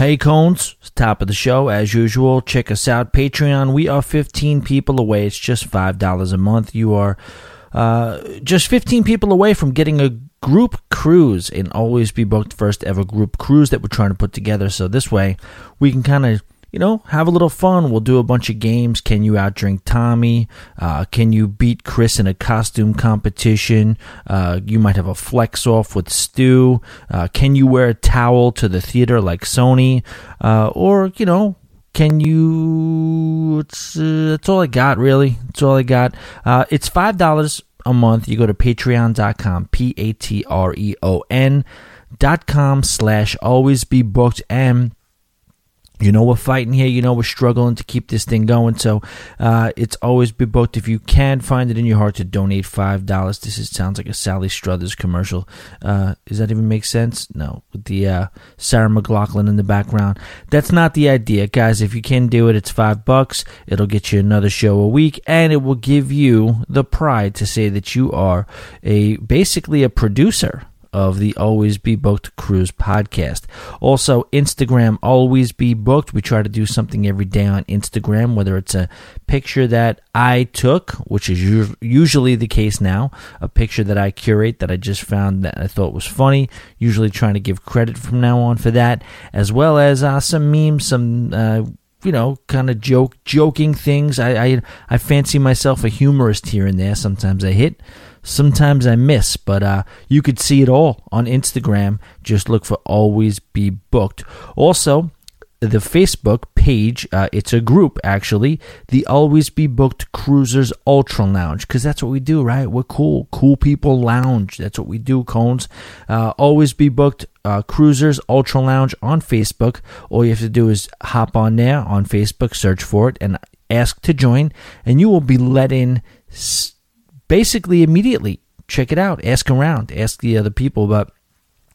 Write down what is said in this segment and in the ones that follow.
Hey Cones, top of the show as usual. Check us out, Patreon. We are 15 people away. It's just five dollars a month. You are uh, just 15 people away from getting a group cruise and always be booked first ever group cruise that we're trying to put together. So this way we can kind of you know, have a little fun. We'll do a bunch of games. Can you outdrink Tommy? Uh, can you beat Chris in a costume competition? Uh, you might have a flex off with Stu. Uh, can you wear a towel to the theater like Sony? Uh, or, you know, can you? It's, uh, that's all I got, really. That's all I got. Uh, it's $5 a month. You go to patreon.com, P A T R E O N dot com slash always be booked and you know we're fighting here. You know we're struggling to keep this thing going. So uh, it's always be booked. If you can find it in your heart to donate five dollars, this is, sounds like a Sally Struthers commercial. Uh, does that even make sense? No, with the uh, Sarah McLachlan in the background. That's not the idea, guys. If you can do it, it's five bucks. It'll get you another show a week, and it will give you the pride to say that you are a basically a producer of the Always Be Booked Cruise podcast. Also, Instagram, Always Be Booked. We try to do something every day on Instagram, whether it's a picture that I took, which is usually the case now, a picture that I curate that I just found that I thought was funny, usually trying to give credit from now on for that, as well as uh, some memes, some. Uh, you know, kind of joke, joking things. I, I, I fancy myself a humorist here and there. Sometimes I hit, Sometimes I miss, but uh, you could see it all on Instagram. Just look for Always Be Booked. Also, the Facebook page, uh, it's a group actually, the Always Be Booked Cruisers Ultra Lounge, because that's what we do, right? We're cool. Cool people lounge. That's what we do, Cones. Uh, Always Be Booked uh, Cruisers Ultra Lounge on Facebook. All you have to do is hop on there on Facebook, search for it, and ask to join, and you will be let in. St- basically immediately check it out, ask around, ask the other people. But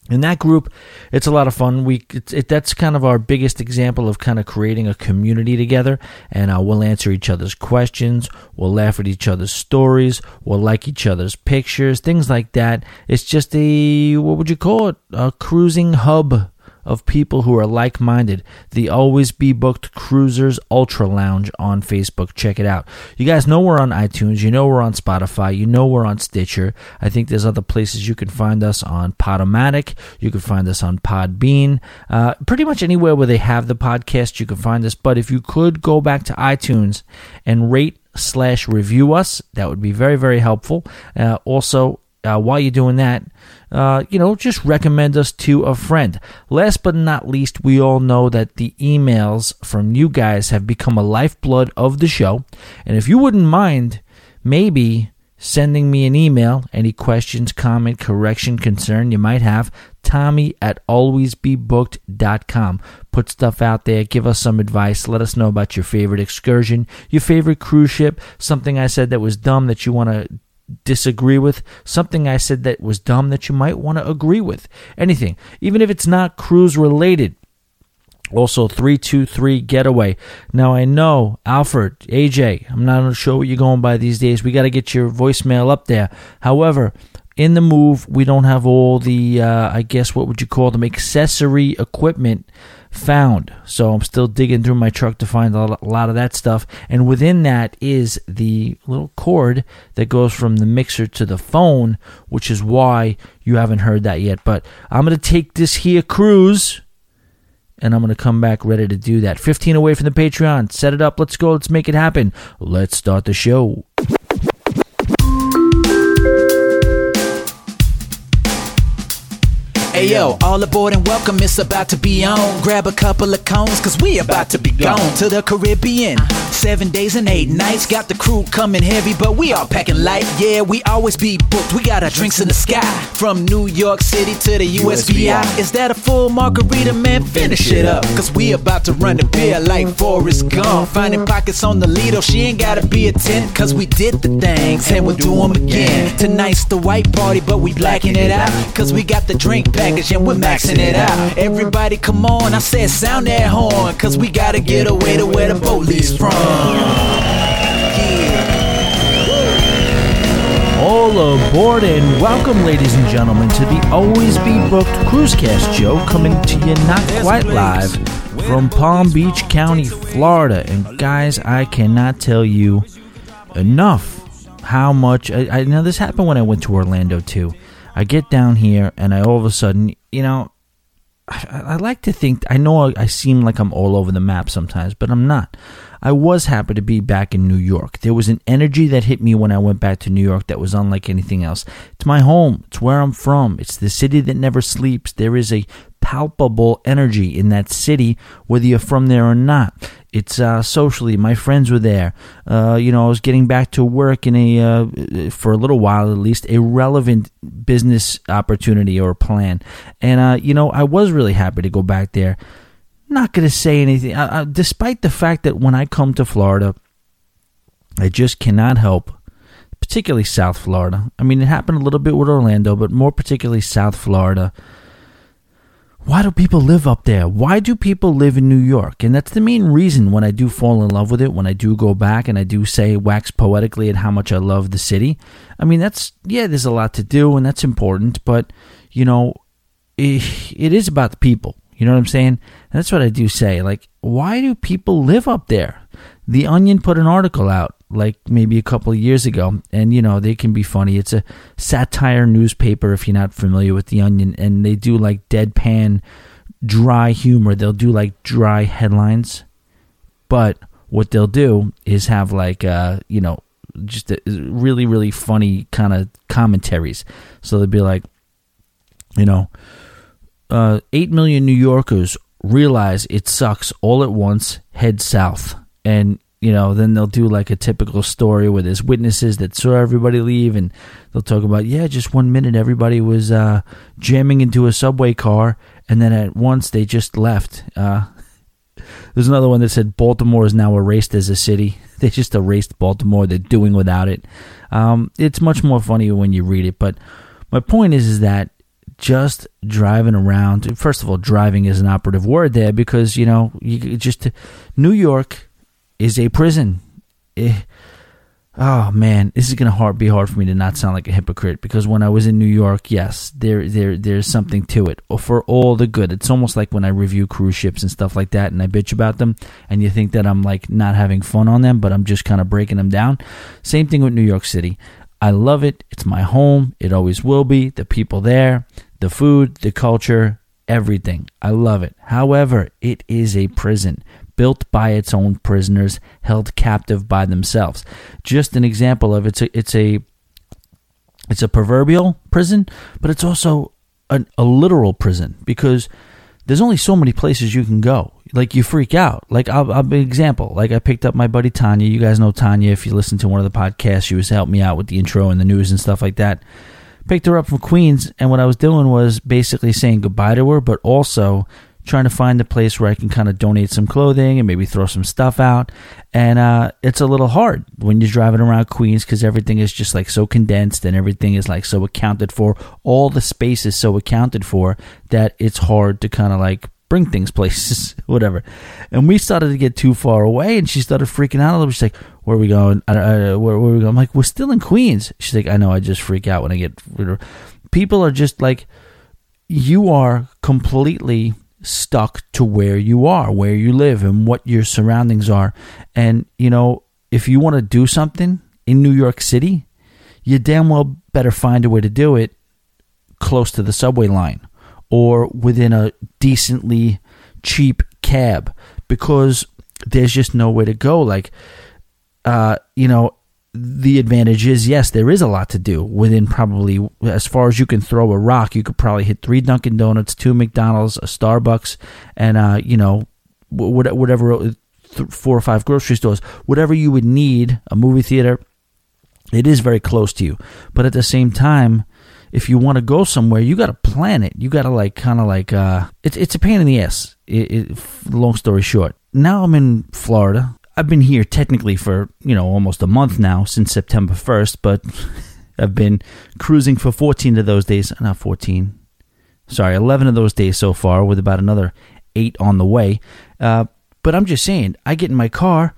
in that group, it's a lot of fun. We it, that's kind of our biggest example of kind of creating a community together, and uh, we'll answer each other's questions, we'll laugh at each other's stories, we'll like each other's pictures, things like that. It's just a what would you call it? A cruising hub of people who are like minded. The Always Be Booked Cruisers Ultra Lounge on Facebook. Check it out. You guys know we're on iTunes. You know we're on Spotify. You know we're on Stitcher. I think there's other places you can find us on Podomatic. You can find us on Podbean. Uh, pretty much anywhere where they have the podcast, you can find us. But if you could go back to iTunes and rate slash review us, that would be very, very helpful. Uh, also, uh, while you're doing that, uh, you know, just recommend us to a friend. Last but not least, we all know that the emails from you guys have become a lifeblood of the show. And if you wouldn't mind, maybe sending me an email, any questions, comment, correction, concern you might have, Tommy at alwaysbebooked.com. Put stuff out there, give us some advice, let us know about your favorite excursion, your favorite cruise ship, something I said that was dumb that you want to disagree with, something I said that was dumb that you might want to agree with. Anything, even if it's not cruise related. Also, 323 Getaway. Now, I know, Alfred, AJ, I'm not sure what you're going by these days. We got to get your voicemail up there. However, in the move, we don't have all the, uh, I guess, what would you call them, accessory equipment found. So I'm still digging through my truck to find a lot of that stuff. And within that is the little cord that goes from the mixer to the phone, which is why you haven't heard that yet. But I'm going to take this here cruise and I'm going to come back ready to do that. 15 away from the Patreon. Set it up. Let's go. Let's make it happen. Let's start the show. Hey yo, all aboard and welcome, it's about to be on. Grab a couple of cones, cause we about to be gone to the Caribbean. Seven days and eight nights, got the crew coming heavy, but we all packing light. Yeah, we always be booked, we got our drinks in the sky. From New York City to the USVI. Is that a full margarita, man? Finish it up, cause we about to run the beer like Forrest Gump. Finding pockets on the Lido, she ain't gotta be a 10, cause we did the things and we'll do them again. Tonight's the white party, but we blacking it out, cause we got the drink pack package and we're maxing it out. Everybody come on, I said sound that horn, cause we gotta get away to where the boat leaves from. All aboard and welcome, ladies and gentlemen, to the Always Be Booked Cruisecast show, coming to you not quite live from Palm Beach County, Florida. And guys, I cannot tell you enough how much. I, I know this happened when I went to Orlando too. I get down here and I all of a sudden, you know, I, I like to think I know I, I seem like I'm all over the map sometimes, but I'm not. I was happy to be back in New York. There was an energy that hit me when I went back to New York that was unlike anything else. It's my home. It's where I'm from. It's the city that never sleeps. There is a palpable energy in that city, whether you're from there or not. It's uh, socially, my friends were there. Uh, you know, I was getting back to work in a, uh, for a little while at least, a relevant business opportunity or plan. And, uh, you know, I was really happy to go back there. Not going to say anything, uh, uh, despite the fact that when I come to Florida, I just cannot help particularly South Florida. I mean, it happened a little bit with Orlando, but more particularly South Florida why do people live up there? Why do people live in New York? And that's the main reason when I do fall in love with it, when I do go back and I do say wax poetically at how much I love the city. I mean, that's, yeah, there's a lot to do and that's important, but, you know, it, it is about the people. You know what I'm saying? And that's what I do say. Like, why do people live up there? The Onion put an article out like maybe a couple years ago, and you know they can be funny. It's a satire newspaper if you're not familiar with the Onion, and they do like deadpan, dry humor. They'll do like dry headlines, but what they'll do is have like uh you know just a, really really funny kind of commentaries. So they'll be like, you know, uh, eight million New Yorkers realize it sucks all at once. Head south. And you know then they'll do like a typical story where there's witnesses that saw everybody leave and they'll talk about yeah just one minute everybody was uh, jamming into a subway car. And then at once they just left. Uh, there's another one that said baltimore is now erased as a city. They just erased baltimore. They're doing without it. Um, it's much more funny when you read it. But my point is is that just driving around first of all driving is an operative word there because you know you just new york is a prison. Eh, oh man, this is gonna hard, be hard for me to not sound like a hypocrite because when I was in New York, yes, there there there's something to it for all the good. It's almost like when I review cruise ships and stuff like that, and I bitch about them, and you think that I'm like not having fun on them, but I'm just kind of breaking them down. Same thing with New York City. I love it. It's my home. It always will be. The people there, the food, the culture, everything. I love it. However, it is a prison built by its own prisoners, held captive by themselves. Just an example of it's a it's a it's a proverbial prison, but it's also a, a literal prison because there's only so many places you can go. Like you freak out. Like I'll, I'll be an example. Like I picked up my buddy Tanya. You guys know Tanya if you listen to one of the podcasts. She was helping me out with the intro and the news and stuff like that. Picked her up from Queens, and what I was doing was basically saying goodbye to her, but also trying to find a place where I can kind of donate some clothing and maybe throw some stuff out. And uh, it's a little hard when you're driving around Queens because everything is just like so condensed and everything is like so accounted for. All the space is so accounted for that it's hard to kind of like bring things places, whatever. And we started to get too far away, and she started freaking out a little. She's like, "Where are we going? I, I, where, where are we going?" I'm like, "We're still in Queens." She's like, "I know. I just freak out when I get." People are just like, you are completely stuck to where you are, where you live, and what your surroundings are. And, you know, if you want to do something in New York City, you damn well better find a way to do it close to the subway line or within a decently cheap cab because there's just nowhere to go. Like, uh, you know, the advantage is yes, there is a lot to do within probably as far as you can throw a rock. You could probably hit three Dunkin' Donuts, two McDonald's, a Starbucks, and uh, you know whatever uh, four or five grocery stores, whatever you would need, a movie theater. It is very close to you, but at the same time, if you want to go somewhere, you got to plan it. You got to like kind of like uh, it's it's a pain in the ass. It, it, long story short, now I'm in Florida. I've been here technically for, you know, almost a month now since September 1st, but I've been cruising for 14 of those days. Not 14. Sorry, 11 of those days so far, with about another eight on the way. Uh, but I'm just saying, I get in my car,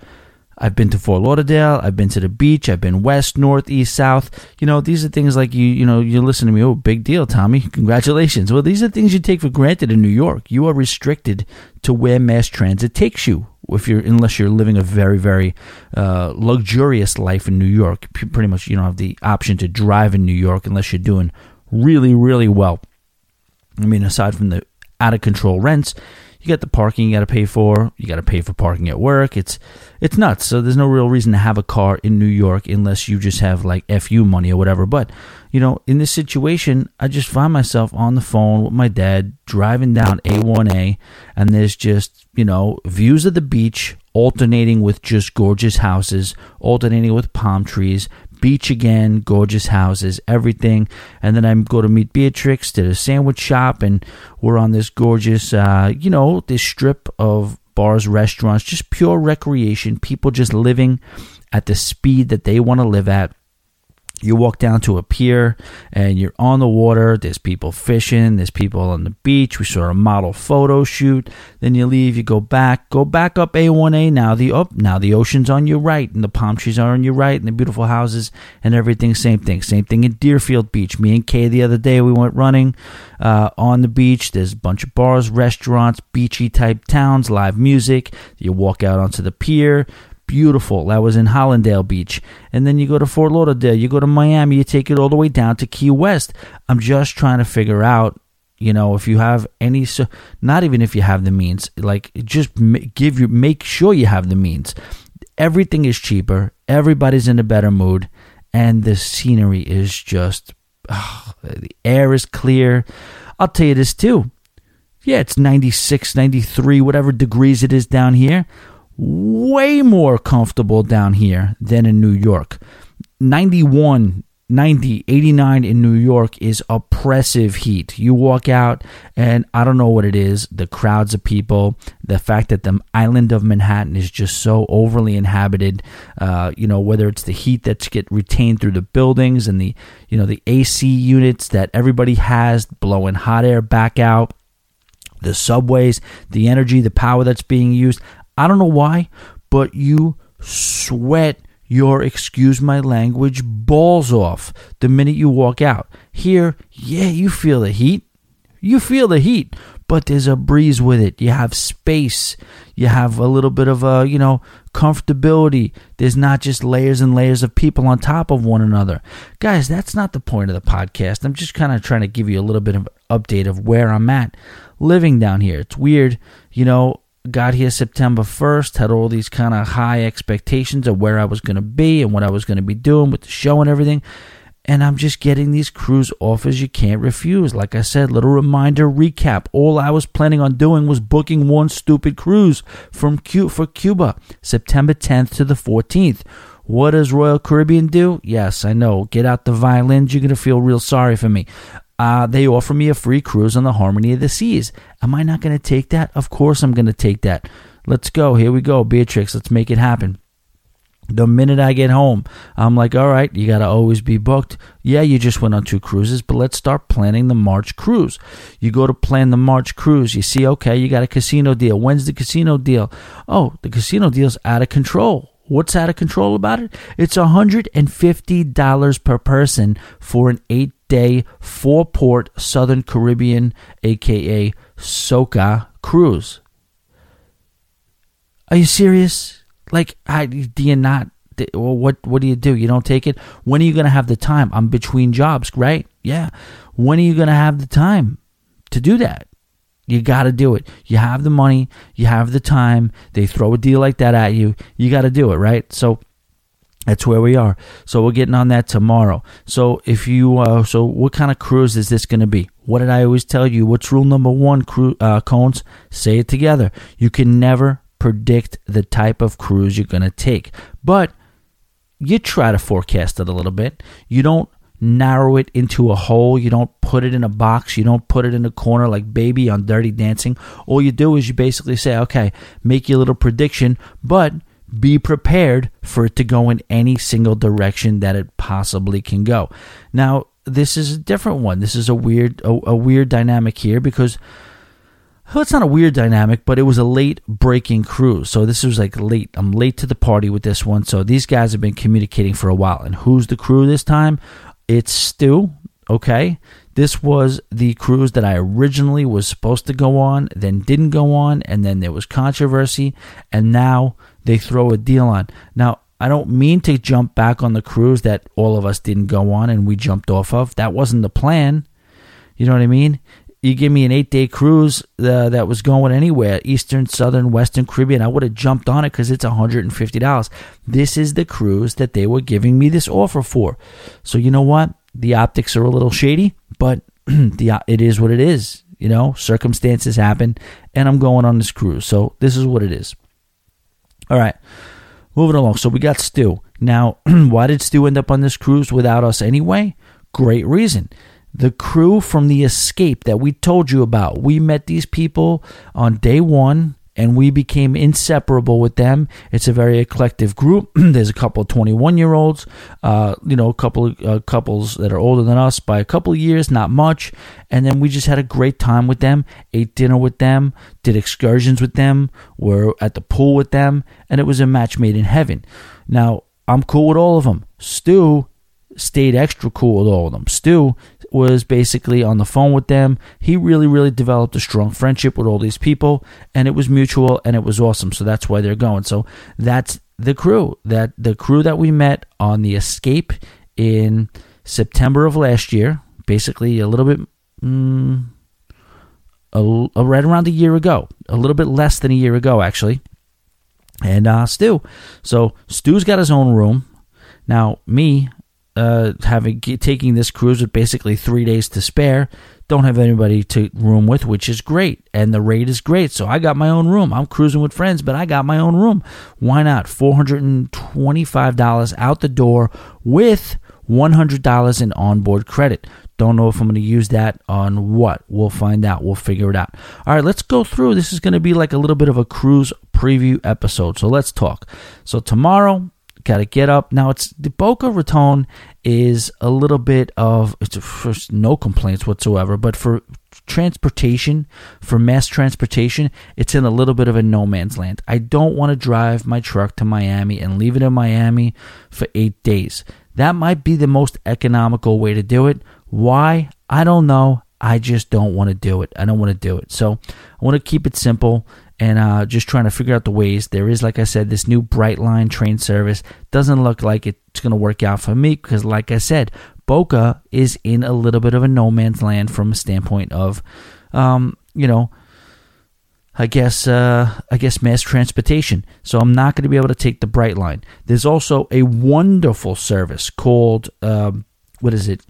I've been to Fort Lauderdale. I've been to the beach. I've been west, north, east, south. You know, these are things like you, you know, you listen to me. Oh, big deal, Tommy. Congratulations. Well, these are things you take for granted in New York. You are restricted to where mass transit takes you. If you're, unless you're living a very, very uh, luxurious life in New York, pretty much you don't have the option to drive in New York unless you're doing really, really well. I mean, aside from the out of control rents, you got the parking you got to pay for. You got to pay for parking at work. It's it's nuts. So there's no real reason to have a car in New York unless you just have like fu money or whatever. But you know, in this situation, I just find myself on the phone with my dad driving down A1A, and there's just you know views of the beach alternating with just gorgeous houses, alternating with palm trees, beach again, gorgeous houses, everything. And then I go to meet Beatrix to the sandwich shop, and we're on this gorgeous, uh, you know, this strip of bars, restaurants, just pure recreation, people just living at the speed that they want to live at you walk down to a pier and you're on the water. There's people fishing. There's people on the beach. We saw a model photo shoot. Then you leave. You go back. Go back up A1A. Now the up. Now the ocean's on your right, and the palm trees are on your right, and the beautiful houses and everything. Same thing. Same thing in Deerfield Beach. Me and Kay the other day we went running uh, on the beach. There's a bunch of bars, restaurants, beachy type towns, live music. You walk out onto the pier beautiful. That was in Hallandale Beach. And then you go to Fort Lauderdale, you go to Miami, you take it all the way down to Key West. I'm just trying to figure out, you know, if you have any, so, not even if you have the means, like just give you, make sure you have the means. Everything is cheaper, everybody's in a better mood, and the scenery is just, oh, the air is clear. I'll tell you this too. Yeah, it's 96, 93, whatever degrees it is down here way more comfortable down here than in New York. 91, 90, 89 in New York is oppressive heat. You walk out, and I don't know what it is the crowds of people, the fact that the island of Manhattan is just so overly inhabited. Uh, you know, whether it's the heat that's get retained through the buildings and the, you know, the AC units that everybody has blowing hot air back out the subways, the energy, the power that's being used. I don't know why, but you sweat your, excuse my language, balls off the minute you walk out. Here, yeah, you feel the heat. You feel the heat, but there's a breeze with it. You have space. You have a little bit of a, you know, comfortability. There's not just layers and layers of people on top of one another. Guys, that's not the point of the podcast. I'm just kind of trying to give you a little bit of update of where I'm at living down here. It's weird, you know, got here September 1st, had all these kind of high expectations of where I was going to be and what I was going to be doing with the show and everything. And I'm just getting these cruise offers you can't refuse. Like I said, little reminder recap. All I was planning on doing was booking one stupid cruise from Q- for Cuba, September 10th to the 14th. What does Royal Caribbean do? Yes, I know. Get out the violins. You're going to feel real sorry for me uh, they offer me a free cruise on the Harmony of the Seas. Am I not going to take that? Of course I'm going to take that. Let's go. Here we go, Beatrix. Let's make it happen. The minute I get home, I'm like, all right, you got to always be booked. Yeah, you just went on two cruises, but let's start planning the March cruise. You go to plan the March cruise, you see, okay, you got a casino deal. When's the casino deal? Oh, the casino deal's out of control. What's out of control about it? It's $150 per person for an eight day four port Southern Caribbean, aka SOCA cruise. Are you serious? Like, I, do you not? Well, what what do you do? You don't take it. When are you to have the time? I'm between jobs, right? Yeah. When are you to have the time to do that? You got to do it. You have the money, you have the time. They throw a deal like that at you. You got to do it, right? So that's where we are. So we're getting on that tomorrow. So if you, uh, so what kind of cruise is this going to be? What did I always tell you? What's rule number one? Cru- uh, cones, say it together. You can never predict the type of cruise you're going to take, but you try to forecast it a little bit. You don't narrow it into a hole. You don't put it in a box. You don't put it in a corner like baby on Dirty Dancing. All you do is you basically say, okay, make your little prediction, but be prepared for it to go in any single direction that it possibly can go. Now, this is a different one. This is a weird a, a weird dynamic here because well, it's not a weird dynamic, but it was a late breaking cruise. So this was like late. I'm late to the party with this one. So these guys have been communicating for a while. And who's the crew this time? It's Stu. Okay. This was the cruise that I originally was supposed to go on, then didn't go on, and then there was controversy, and now they throw a deal on. Now, I don't mean to jump back on the cruise that all of us didn't go on and we jumped off of. That wasn't the plan. You know what I mean? You give me an eight day cruise uh, that was going anywhere, Eastern, Southern, Western Caribbean, I would have jumped on it because it's $150. This is the cruise that they were giving me this offer for. So, you know what? The optics are a little shady, but the it is what it is. You know, circumstances happen, and I'm going on this cruise. So this is what it is. All right, moving along. So we got Stu. Now, why did Stu end up on this cruise without us anyway? Great reason. The crew from the escape that we told you about. We met these people on day one and we became inseparable with them. It's a very eclectic group. There's a couple of 21 year olds, uh, you know, a couple of uh, couples that are older than us by a couple of years, not much. And then we just had a great time with them, ate dinner with them, did excursions with them, were at the pool with them, and it was a match made in heaven. Now, I'm cool with all of them. Stu stayed extra cool with all of them. Stu was basically on the phone with them. He really, really developed a strong friendship with all these people, and it was mutual and it was awesome. So that's why they're going. So that's the crew that the crew that we met on the escape in September of last year, basically a little bit. Mm, a, a, right around a year ago, a little bit less than a year ago, actually. And uh, Stu. So Stu's got his own room. Now, me, uh, having taking this cruise with basically three days to spare. Don't have anybody to room with, which is great, and the rate is great. So I got my own room. I'm cruising with friends, but I got my own room. Why not? Four hundred and twenty-five dollars out the door with one hundred dollars in onboard credit. Don't know if I'm going to use that on what. We'll find out. We'll figure it out. All right, let's go through. This is going to be like a little bit of a cruise preview episode. So let's talk. So tomorrow got to get up. Now it's the Boca Raton is a little bit of it's first no complaints whatsoever, but for transportation, for mass transportation, it's in a little bit of a no man's land. I don't want to drive my truck to Miami and leave it in Miami for eight days. That might be the most economical way to do it. Why? I don't know. I just don't want to do it. I don't want to do it. So I want to keep it simple and uh, just trying to figure out the ways. There is, like I said, this new Brightline train service. Doesn't look like it's going to work out for me because, like I said, Boca is in a little bit of a no man's land from a standpoint of, um, you know, I guess uh, I guess mass transportation. So I'm not going to be able to take the Brightline. There's also a wonderful service called um, what is it?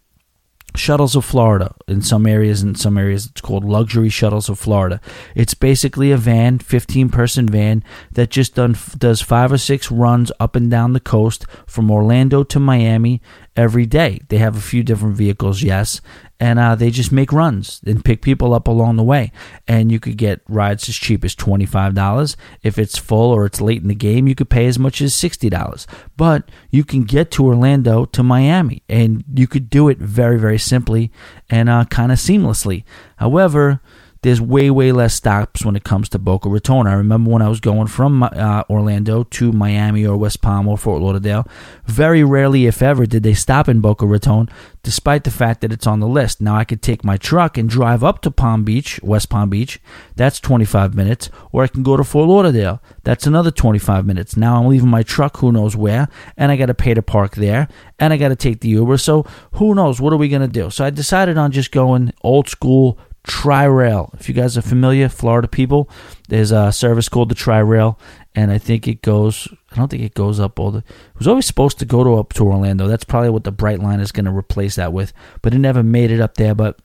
Shuttles of Florida. In some areas, in some areas, it's called Luxury Shuttles of Florida. It's basically a van, 15 person van that just done, does five or six runs up and down the coast from Orlando to Miami every day. They have a few different vehicles, yes, and uh, they just make runs and pick people up along the way. And you could get rides as cheap as $25. If it's full or it's late in the game, you could pay as much as $60. But you can get to Orlando to Miami, and you could do it very, very simply and uh, kind of seamlessly. However, there's way way less stops when it comes to Boca Raton. I remember when I was going from uh, Orlando to Miami or West Palm or Fort Lauderdale, very rarely, if ever, did they stop in Boca Raton, despite the fact that it's on the list. Now I could take my truck and drive up to Palm Beach, West Palm Beach. That's 25 minutes, or I can go to Fort Lauderdale. That's another 25 minutes. Now I'm leaving my truck, who knows where, and I got to pay to park there, and I got to take the Uber. So who knows? What are we gonna do? So I decided on just going old school Tri-Rail. If you guys are familiar, Florida people, there's a service called the Tri-Rail, and I think it goes. I don't think it goes up all the. It was always supposed to go to up to Orlando. That's probably what the Brightline is going to replace that with, but it never made it up there. But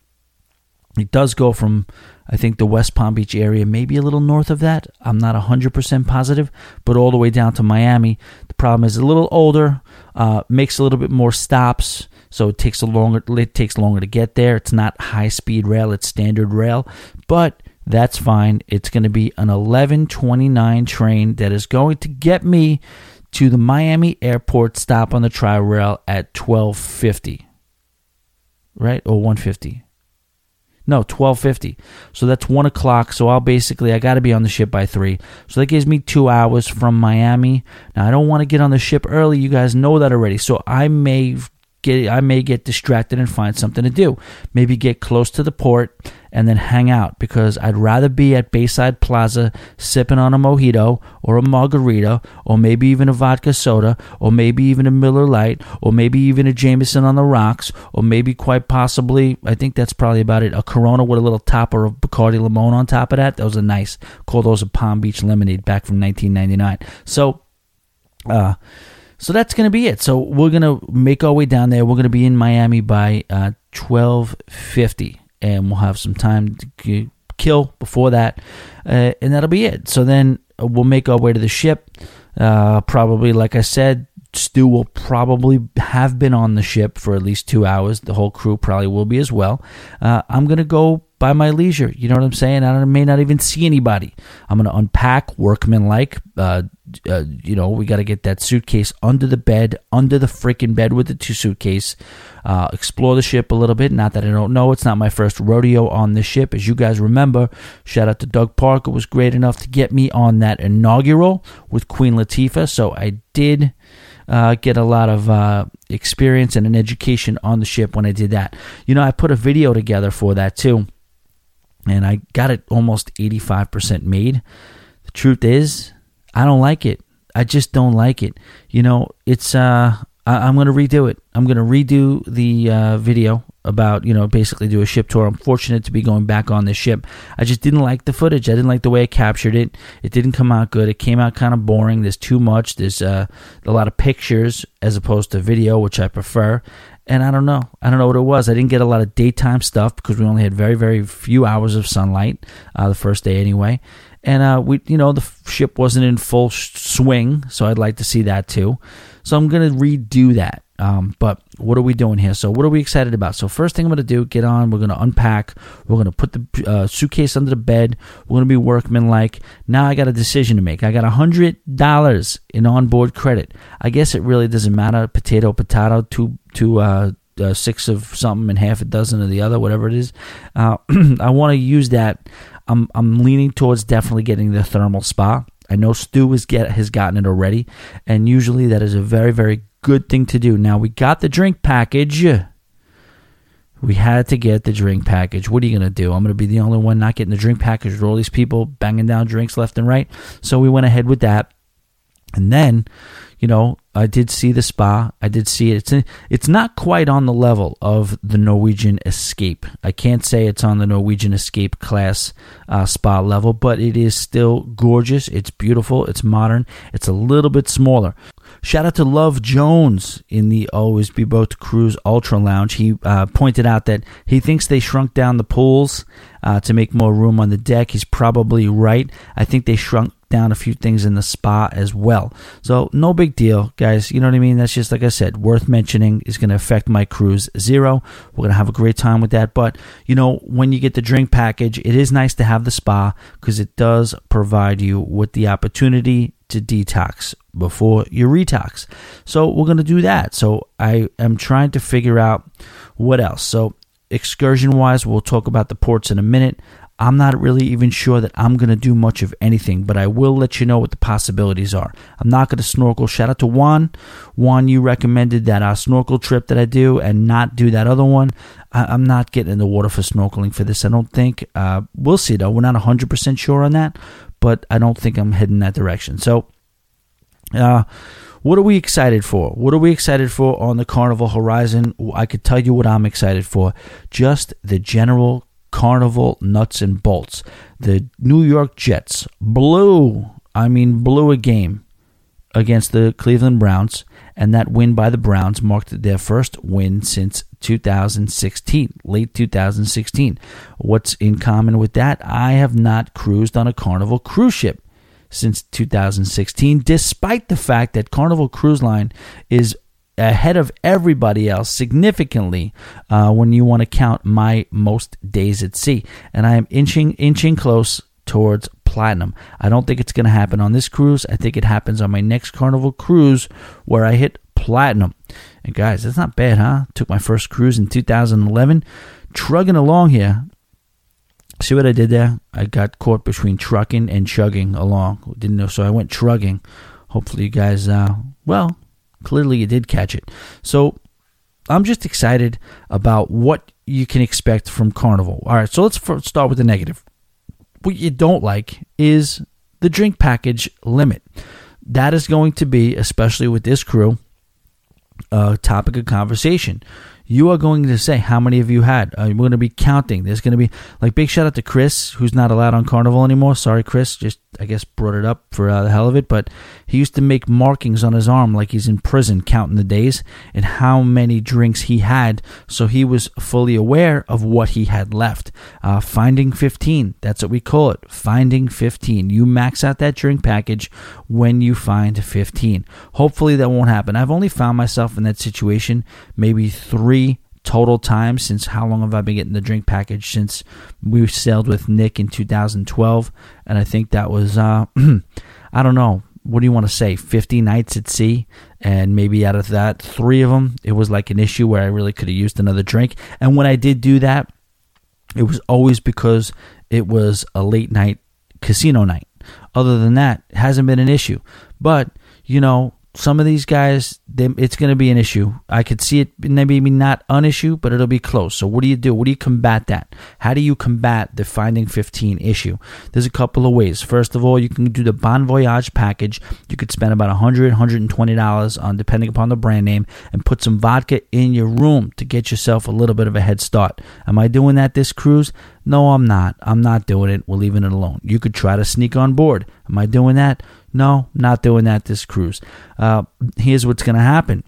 it does go from, I think, the West Palm Beach area, maybe a little north of that. I'm not 100% positive, but all the way down to Miami. The problem is a little older, uh, makes a little bit more stops so it takes a longer it takes longer to get there. It's not high speed rail, it's standard rail, but that's fine. It's going to be an 1129 train that is going to get me to the Miami airport stop on the tri rail at 1250. Right? Or 150. No, twelve fifty. So that's one o'clock. So I'll basically I got to be on the ship by three. So that gives me two hours from Miami. Now I don't want to get on the ship early. You guys know that already. So I may get I may get distracted and find something to do. Maybe get close to the port and then hang out because I'd rather be at Bayside Plaza sipping on a mojito or a margarita or maybe even a vodka soda or maybe even a Miller Lite or maybe even a Jameson on the rocks or maybe quite possibly I think that's probably about it a Corona with a little topper of Bacardi Limon on top of that. Those are nice. Call those a Palm Beach lemonade back from 1999. So uh so that's going to be it. So we're going to make our way down there. We're going to be in Miami by uh, 1250 and we'll have some time to kill before that, uh, and that'll be it. So then we'll make our way to the ship. Uh, probably, like I said, Stu will probably have been on the ship for at least two hours. The whole crew probably will be as well. Uh, I'm gonna go by my leisure. You know what I'm saying? I may not even see anybody. I'm gonna unpack workmanlike. Uh, uh, you know, we got to get that suitcase under the bed, under the freaking bed with the two suitcase. Uh, explore the ship a little bit. Not that I don't know. It's not my first rodeo on the ship. As you guys remember, shout out to Doug Parker was great enough to get me on that inaugural with Queen Latifah. So I did uh, get a lot of uh, experience and an education on the ship when I did that. You know, I put a video together for that too, and I got it almost 85% made. The truth is, I don't like it. I just don't like it. You know, it's uh I, am to redo it. I'm to redo the uh, video about, you know, basically do a ship tour. I'm fortunate to be going back on this ship. I just didn't like the footage. I didn't like the way I captured it. It didn't come out good. It came out kind of boring. There's too much. There's uh, a lot of pictures as opposed to video, which I prefer. And I don't know. I don't know what it was. I didn't get a lot of daytime stuff because we only had very, very few hours of sunlight uh, the first day anyway and uh, we, you know, the ship wasn't in full swing, so I'd like to see that too. So I'm gonna redo that. Um, but what are we doing here? So what are we excited about? So first thing I'm gonna do, get on. We're gonna unpack. We're gonna put the uh, suitcase under the bed. We're gonna be workmanlike. Now I got a decision to make. I got a hundred dollars in onboard credit. I guess it really doesn't matter. Potato, potato. Two, two. Uh, uh, six of something and half a dozen of the other, whatever it is. Uh, I want to use that I'm I'm leaning towards definitely getting the thermal spa. I know Stu has get has gotten it already, and usually that is a very very good thing to do. Now we got the drink package. We had to get the drink package. What are you gonna do? I'm gonna be the only one not getting the drink package with all these people banging down drinks left and right. So we went ahead with that, and then you know, I did see the spa. I did see it. It's it's not quite on the level of the Norwegian Escape. I can't say it's on the Norwegian Escape class uh, spa level, but it is still gorgeous. It's beautiful. It's modern. It's a little bit smaller. Shout out to Love Jones in the Always Be Booked Cruise Ultra Lounge. He uh, pointed out that he thinks they shrunk down the pools uh, to make more room on the deck. He's probably right. I think they shrunk down a few things in the spa as well. So no big deal, guys. You know what I mean? That's just like I said, worth mentioning. Is going to affect my cruise zero. We're going to have a great time with that. But you know, when you get the drink package, it is nice to have the spa because it does provide you with the opportunity to detox before you retox. So we're going to do that. So I am trying to figure out what else. So excursion wise, we'll talk about the ports in a minute. I'm not really even sure that I'm going to do much of anything, but I will let you know what the possibilities are. I'm not going to snorkel. Shout out to Juan. Juan, you recommended that uh, snorkel trip that I do and not do that other one. I- am not getting in the water for snorkeling for this, I don't think. Uh, we'll see, though. We're not 100% sure on that, but I don't think I'm heading that direction. So, uh, what are we excited for? What are we excited for on the Carnival Horizon? I could tell you what I'm excited for. Just the general Carnival nuts and bolts. The New York Jets blew, I mean, blew a game against the Cleveland Browns, and that win by the Browns marked their first win since 2016, late 2016. What's in common with that? I have not cruised on a Carnival cruise ship since 2016, despite the fact that Carnival Cruise Line is ahead of everybody else significantly uh, when you want to count my most days at sea. And I am inching inching close towards platinum. I don't think it's going to happen on this cruise. I think it happens on my next Carnival cruise where I hit platinum. And guys, that's not bad, huh? Took my first cruise in 2011, trugging along here. See what I did there? I got caught between trucking and chugging along. Didn't know, so I went trugging. Hopefully, you guys, uh, well, clearly you did catch it. So I'm just excited about what you can expect from Carnival. All right, so let's start with the negative. What you don't like is the drink package limit. That is going to be, especially with this crew, a topic of conversation you are going to say how many of you had. Uh, we're going to be counting. There's going to be like big shout out to Chris, who's not allowed on Carnival anymore. Sorry, Chris. Just I guess brought it up for uh, the hell of it. But he used to make markings on his arm like he's in prison, counting the days and how many drinks he had, so he was fully aware of what he had left. Uh, finding 15. That's what we call it. Finding 15. You max out that drink package when you find 15. Hopefully that won't happen. I've only found myself in that situation maybe three total time since how long have I been getting the drink package since we sailed with Nick in 2012 and I think that was uh I don't know. What do you want to say? 50 nights at sea? And maybe out of that 3 of them it was like an issue where I really could have used another drink. And when I did do that it was always because it was a late night casino night. Other than that hasn't been an issue. But you know some of these guys, they, it's going to be an issue. I could see it maybe not an issue, but it'll be close. So what do you do? What do you combat that? How do you combat the finding 15 issue? There's a couple of ways. First of all, you can do the Bon Voyage package. You could spend about 100 $120 on, depending upon the brand name, and put some vodka in your room to get yourself a little bit of a head start. Am I doing that this cruise? No, I'm not. I'm not doing it. We're leaving it alone. You could try to sneak on board. Am I doing that? No, not doing that this cruise. Uh, here's what's going to happen.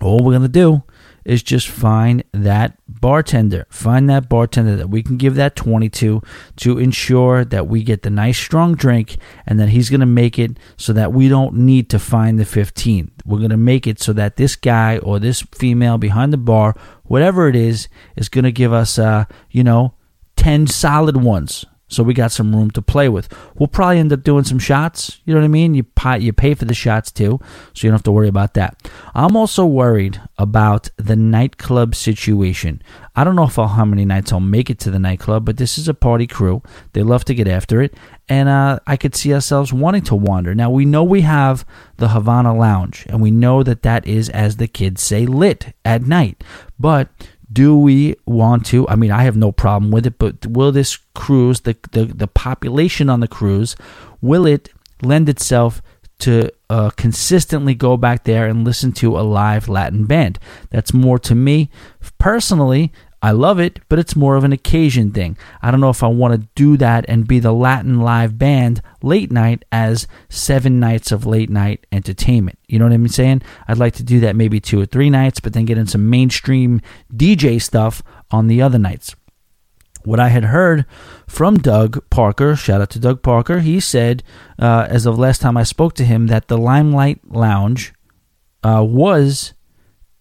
All we're going to do is just find that bartender. Find that bartender that we can give that 22 to ensure that we get the nice strong drink and that he's going to make it so that we don't need to find the 15. We're going to make it so that this guy or this female behind the bar, whatever it is, is going to give us, uh, you know, 10 solid ones so we got some room to play with. We'll probably end up doing some shots. You know what I mean? You pay, you pay for the shots too, so you don't have to worry about that. I'm also worried about the nightclub situation. I don't know if I'll, how many nights I'll make it to the nightclub, but this is a party crew. They love to get after it, and uh, I could see ourselves wanting to wander. Now we know we have the Havana Lounge, and we know that that is, as the kids say, lit at night, but do we want to? I mean, I have no problem with it, but will this cruise, the, the, the population on the cruise, will it lend itself to uh, consistently go back there and listen to a live Latin band? That's more to me personally. I love it, but it's more of an occasion thing. I don't know if I want to do that and be the Latin live band late night as seven nights of late night entertainment. You know what I'm saying? I'd like to do that maybe two or three nights, but then get in some mainstream DJ stuff on the other nights. What I had heard from Doug Parker, shout out to Doug Parker, he said, uh, as of last time I spoke to him, that the Limelight Lounge uh, was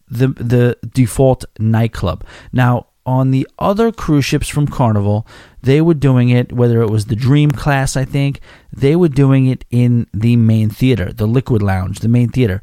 the the default nightclub. Now, on the other cruise ships from Carnival, they were doing it, whether it was the Dream class, I think, they were doing it in the main theater, the Liquid Lounge, the main theater.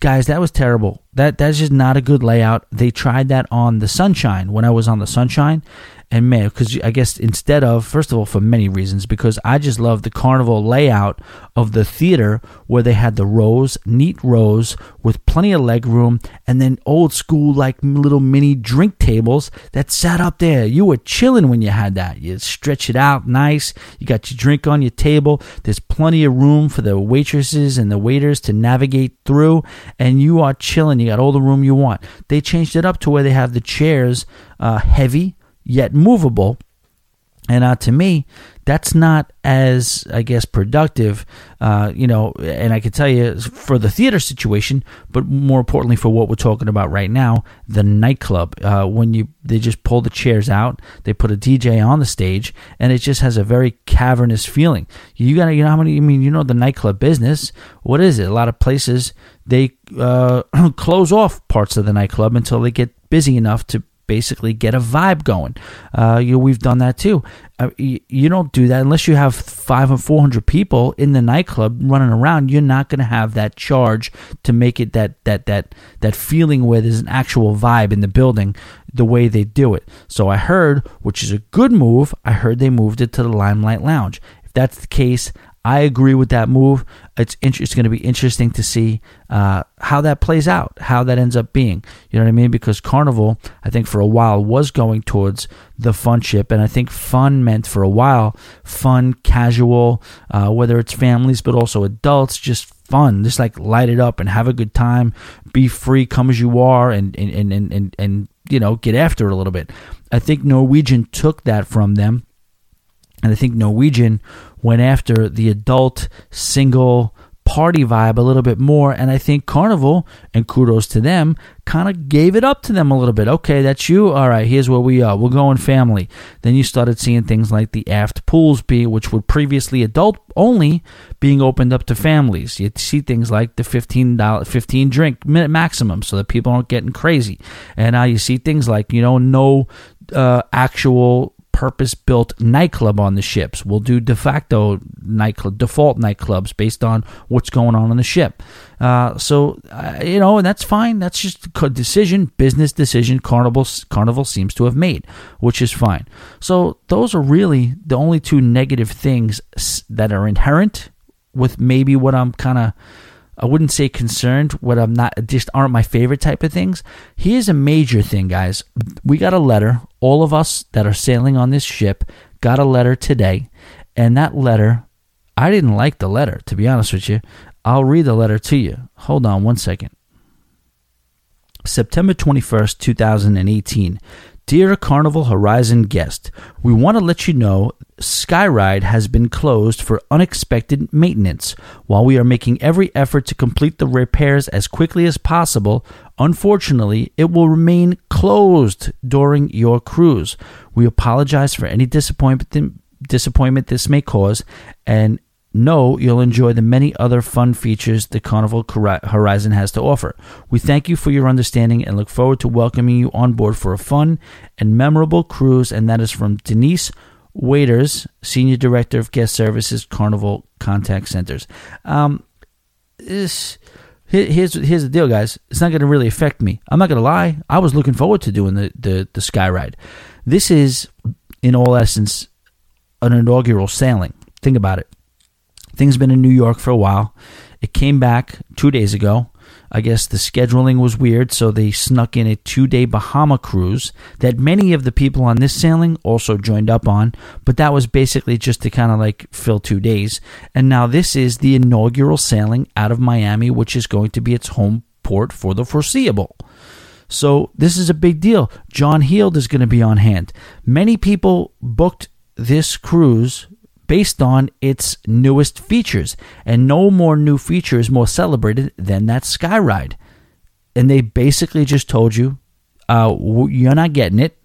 Guys, that was terrible. That that's just not a good layout. They tried that on the Sunshine when I was on the Sunshine, and man, because I guess instead of, first of all, for many reasons, because I just love the carnival layout of the theater where they had the rows, neat rows with plenty of leg room, and then old school, like little mini drink tables that sat up there. You were chilling when you had that. You stretch it out nice. You got your drink on your table. There's plenty of room for the waitresses and the waiters to navigate through, and you are chilling. You got all the room you want. They changed it up to where they have the chairs uh, heavy yet movable. And uh, to me, that's not as, I guess, productive, uh, you know. And I can tell you for the theater situation, but more importantly for what we're talking about right now, the nightclub. Uh, when you they just pull the chairs out, they put a DJ on the stage, and it just has a very cavernous feeling. You gotta, you know how many? I mean, you know the nightclub business. What is it? A lot of places they uh, close off parts of the nightclub until they get busy enough to basically get a vibe going. Uh, you know, we've done that too. Uh, you, you, don't do that unless you have five or four hundred people in the nightclub running around. You're not going to have that charge to make it that that that that feeling where there's an actual vibe in the building. The way they do it. So I heard, which is a good move. I heard they moved it to the Limelight Lounge. If that's the case, I agree with that move. It's it's going to be interesting to see uh, how that plays out, how that ends up being. You know what I mean? Because Carnival, I think for a while was going towards the fun ship, and I think fun meant for a while fun, casual, uh, whether it's families but also adults, just fun, just like light it up and have a good time, be free, come as you are, and and and and, and you know get after it a little bit. I think Norwegian took that from them and I think Norwegian went after the adult single party vibe a little bit more. And I think Carnival, and kudos to them, kind of gave it up to them a little bit. Okay, that's you. All right, here's where we are. We're going family. Then you started seeing things like the aft pools be, which were previously adult only, being opened up to families. You see things like the fifteen dollar, fifteen drink minute maximum, so that people aren't getting crazy. And now you see things like you know no uh, actual purpose built nightclub on the ships. We'll do de facto nightclub, default nightclubs based on what's going on on the ship. Uh, so, uh, you know, and that's fine. That's just a decision, business decision Carnival, Carnival seems to have made, which is fine. So, those are really the only two negative things that are inherent with maybe what I'm kind of I wouldn't say concerned, what I'm not just aren't my favorite type of things. Here's a major thing, guys. We got a letter. All of us that are sailing on this ship got a letter today, and that letter, I didn't like the letter, to be honest with you. I'll read the letter to you. Hold on one second. September 21st, 2018. Dear Carnival Horizon guest, we want to let you know Skyride has been closed for unexpected maintenance. While we are making every effort to complete the repairs as quickly as possible, unfortunately, it will remain closed during your cruise. We apologize for any disappointment disappointment this may cause and know you'll enjoy the many other fun features the Carnival Horizon has to offer. We thank you for your understanding and look forward to welcoming you on board for a fun and memorable cruise. And that is from Denise Waiters, Senior Director of Guest Services, Carnival Contact Centers. Um, this, here's here's the deal, guys. It's not going to really affect me. I'm not going to lie. I was looking forward to doing the, the the sky ride. This is, in all essence, an inaugural sailing. Think about it. Things been in New York for a while. It came back two days ago. I guess the scheduling was weird, so they snuck in a two day Bahama cruise that many of the people on this sailing also joined up on, but that was basically just to kind of like fill two days. And now this is the inaugural sailing out of Miami, which is going to be its home port for the foreseeable. So this is a big deal. John Heald is going to be on hand. Many people booked this cruise based on its newest features. And no more new feature is more celebrated than that Skyride. And they basically just told you, uh, you're not getting it.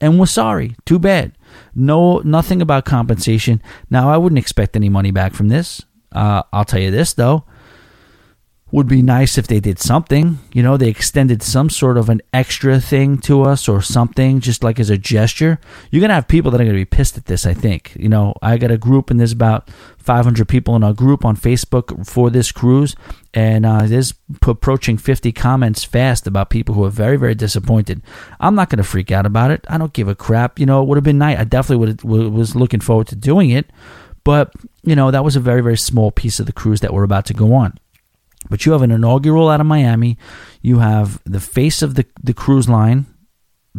And we're sorry. Too bad. No, nothing about compensation. Now, I wouldn't expect any money back from this. Uh, I'll tell you this, though would be nice if they did something. You know, they extended some sort of an extra thing to us or something, just like as a gesture. You're going to have people that are going to be pissed at this, I think. You know, I got a group, and there's about 500 people in our group on Facebook for this cruise, and uh, there's approaching 50 comments fast about people who are very, very disappointed. I'm not going to freak out about it. I don't give a crap. You know, it would have been nice. I definitely would was looking forward to doing it, but, you know, that was a very, very small piece of the cruise that we're about to go on. But you have an inaugural out of Miami. You have the face of the, the cruise line,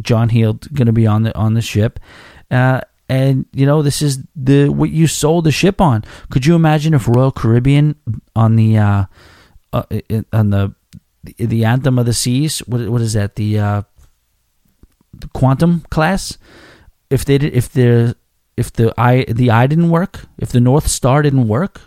John Heald, going to be on the on the ship. Uh, and you know this is the what you sold the ship on. Could you imagine if Royal Caribbean on the uh, uh, on the the Anthem of the Seas? What what is that? The, uh, the Quantum class? If they did, if the if the eye the eye didn't work, if the North Star didn't work,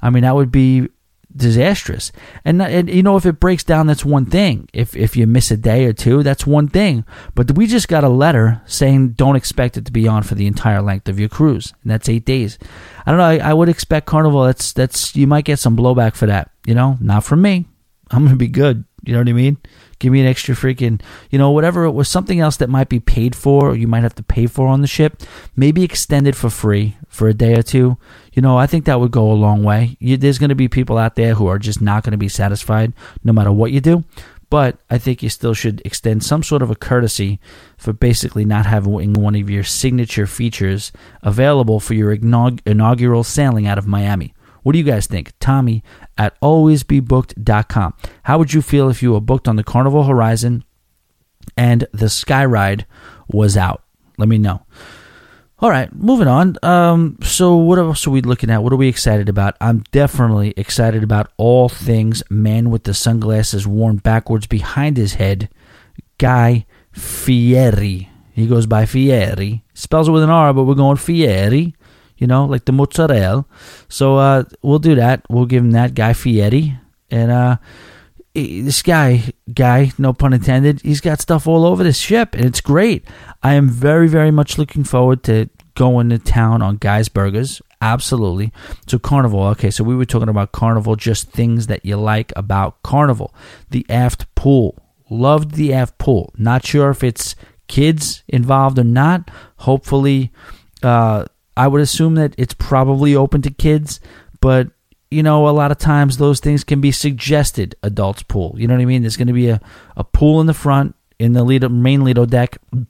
I mean that would be disastrous. And, uh, and you know, if it breaks down, that's one thing. If if you miss a day or two, that's one thing. But we just got a letter saying don't expect it to be on for the entire length of your cruise, and that's eight days. I don't know. I, I would expect Carnival. That's that's you might get some blowback for that. You know, not from me. I'm gonna be good. You know what I mean? Give me an extra freaking, you know, whatever it was, something else that might be paid for or you might have to pay for on the ship. Maybe extend it for free for a day or two. You know, I think that would go a long way. You, there's going to be people out there who are just not going to be satisfied no matter what you do. But I think you still should extend some sort of a courtesy for basically not having one of your signature features available for your inaugural sailing out of Miami. What do you guys think? Tommy at alwaysbebooked.com. How would you feel if you were booked on the Carnival Horizon and the Skyride was out? Let me know. All right, moving on. Um, so what else are we looking at? What are we excited about? I'm definitely excited about all things man with the sunglasses worn backwards behind his head, Guy Fieri. He goes by Fieri. Spells it with an R, but we're going Fieri you know, like the mozzarella. So uh, we'll do that. We'll give him that guy Fieri, and uh, this guy, guy, no pun intended, he's got stuff all over this ship, and it's great. I am very, very much looking forward to going to town on Guy's Burgers. Absolutely. So Carnival. Okay, so we were talking about Carnival, just things that you like about Carnival. The aft pool. Loved the aft pool. Not sure if it's kids involved or not. Hopefully, uh, I would assume that it's probably open to kids, but you know, a lot of times those things can be suggested adults pool. You know what I mean? There's going to be a, a pool in the front in the Lido, main Lido deck. And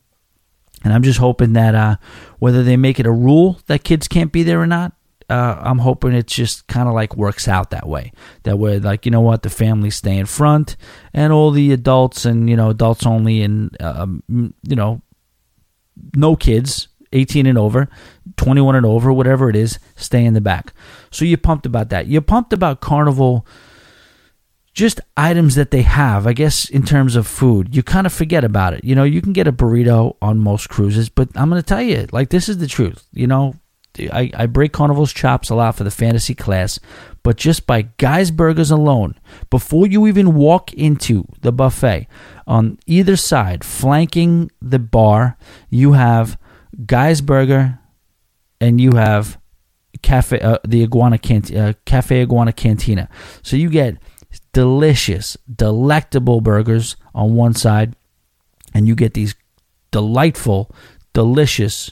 I'm just hoping that uh, whether they make it a rule that kids can't be there or not, uh, I'm hoping it just kind of like works out that way. That way, like, you know what, the families stay in front and all the adults and, you know, adults only and, um, you know, no kids 18 and over, 21 and over, whatever it is, stay in the back. So you're pumped about that. You're pumped about Carnival, just items that they have, I guess, in terms of food. You kind of forget about it. You know, you can get a burrito on most cruises, but I'm going to tell you, like, this is the truth. You know, I, I break Carnival's chops a lot for the fantasy class, but just by Guy's Burgers alone, before you even walk into the buffet, on either side, flanking the bar, you have Guy's Burger, and you have Cafe uh, the Iguana uh, Cafe Iguana Cantina. So you get delicious, delectable burgers on one side, and you get these delightful, delicious,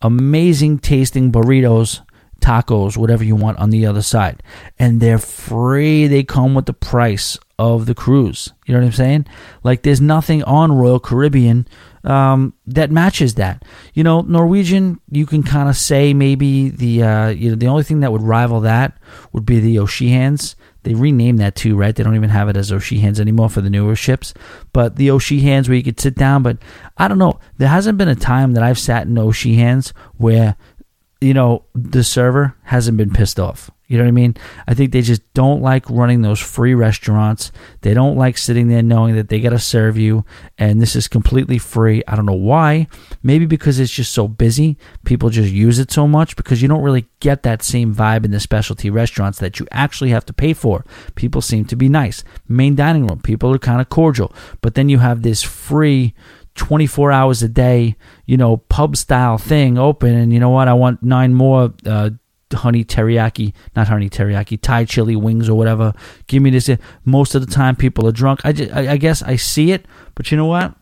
amazing tasting burritos, tacos, whatever you want on the other side. And they're free. They come with the price of the cruise. You know what I'm saying? Like there's nothing on Royal Caribbean um, that matches that. You know, Norwegian, you can kind of say maybe the uh, you know the only thing that would rival that would be the O'Sheehan's. They renamed that too, right? They don't even have it as O'Sheehan's anymore for the newer ships. But the O'Sheehan's where you could sit down, but I don't know. There hasn't been a time that I've sat in O'Sheehan's where you know the server hasn't been pissed off. You know what I mean? I think they just don't like running those free restaurants. They don't like sitting there knowing that they got to serve you and this is completely free. I don't know why. Maybe because it's just so busy. People just use it so much because you don't really get that same vibe in the specialty restaurants that you actually have to pay for. People seem to be nice. Main dining room, people are kind of cordial. But then you have this free 24 hours a day, you know, pub style thing open. And you know what? I want nine more uh, honey teriyaki, not honey teriyaki, Thai chili wings or whatever. Give me this. Most of the time, people are drunk. I, just, I, I guess I see it, but you know what?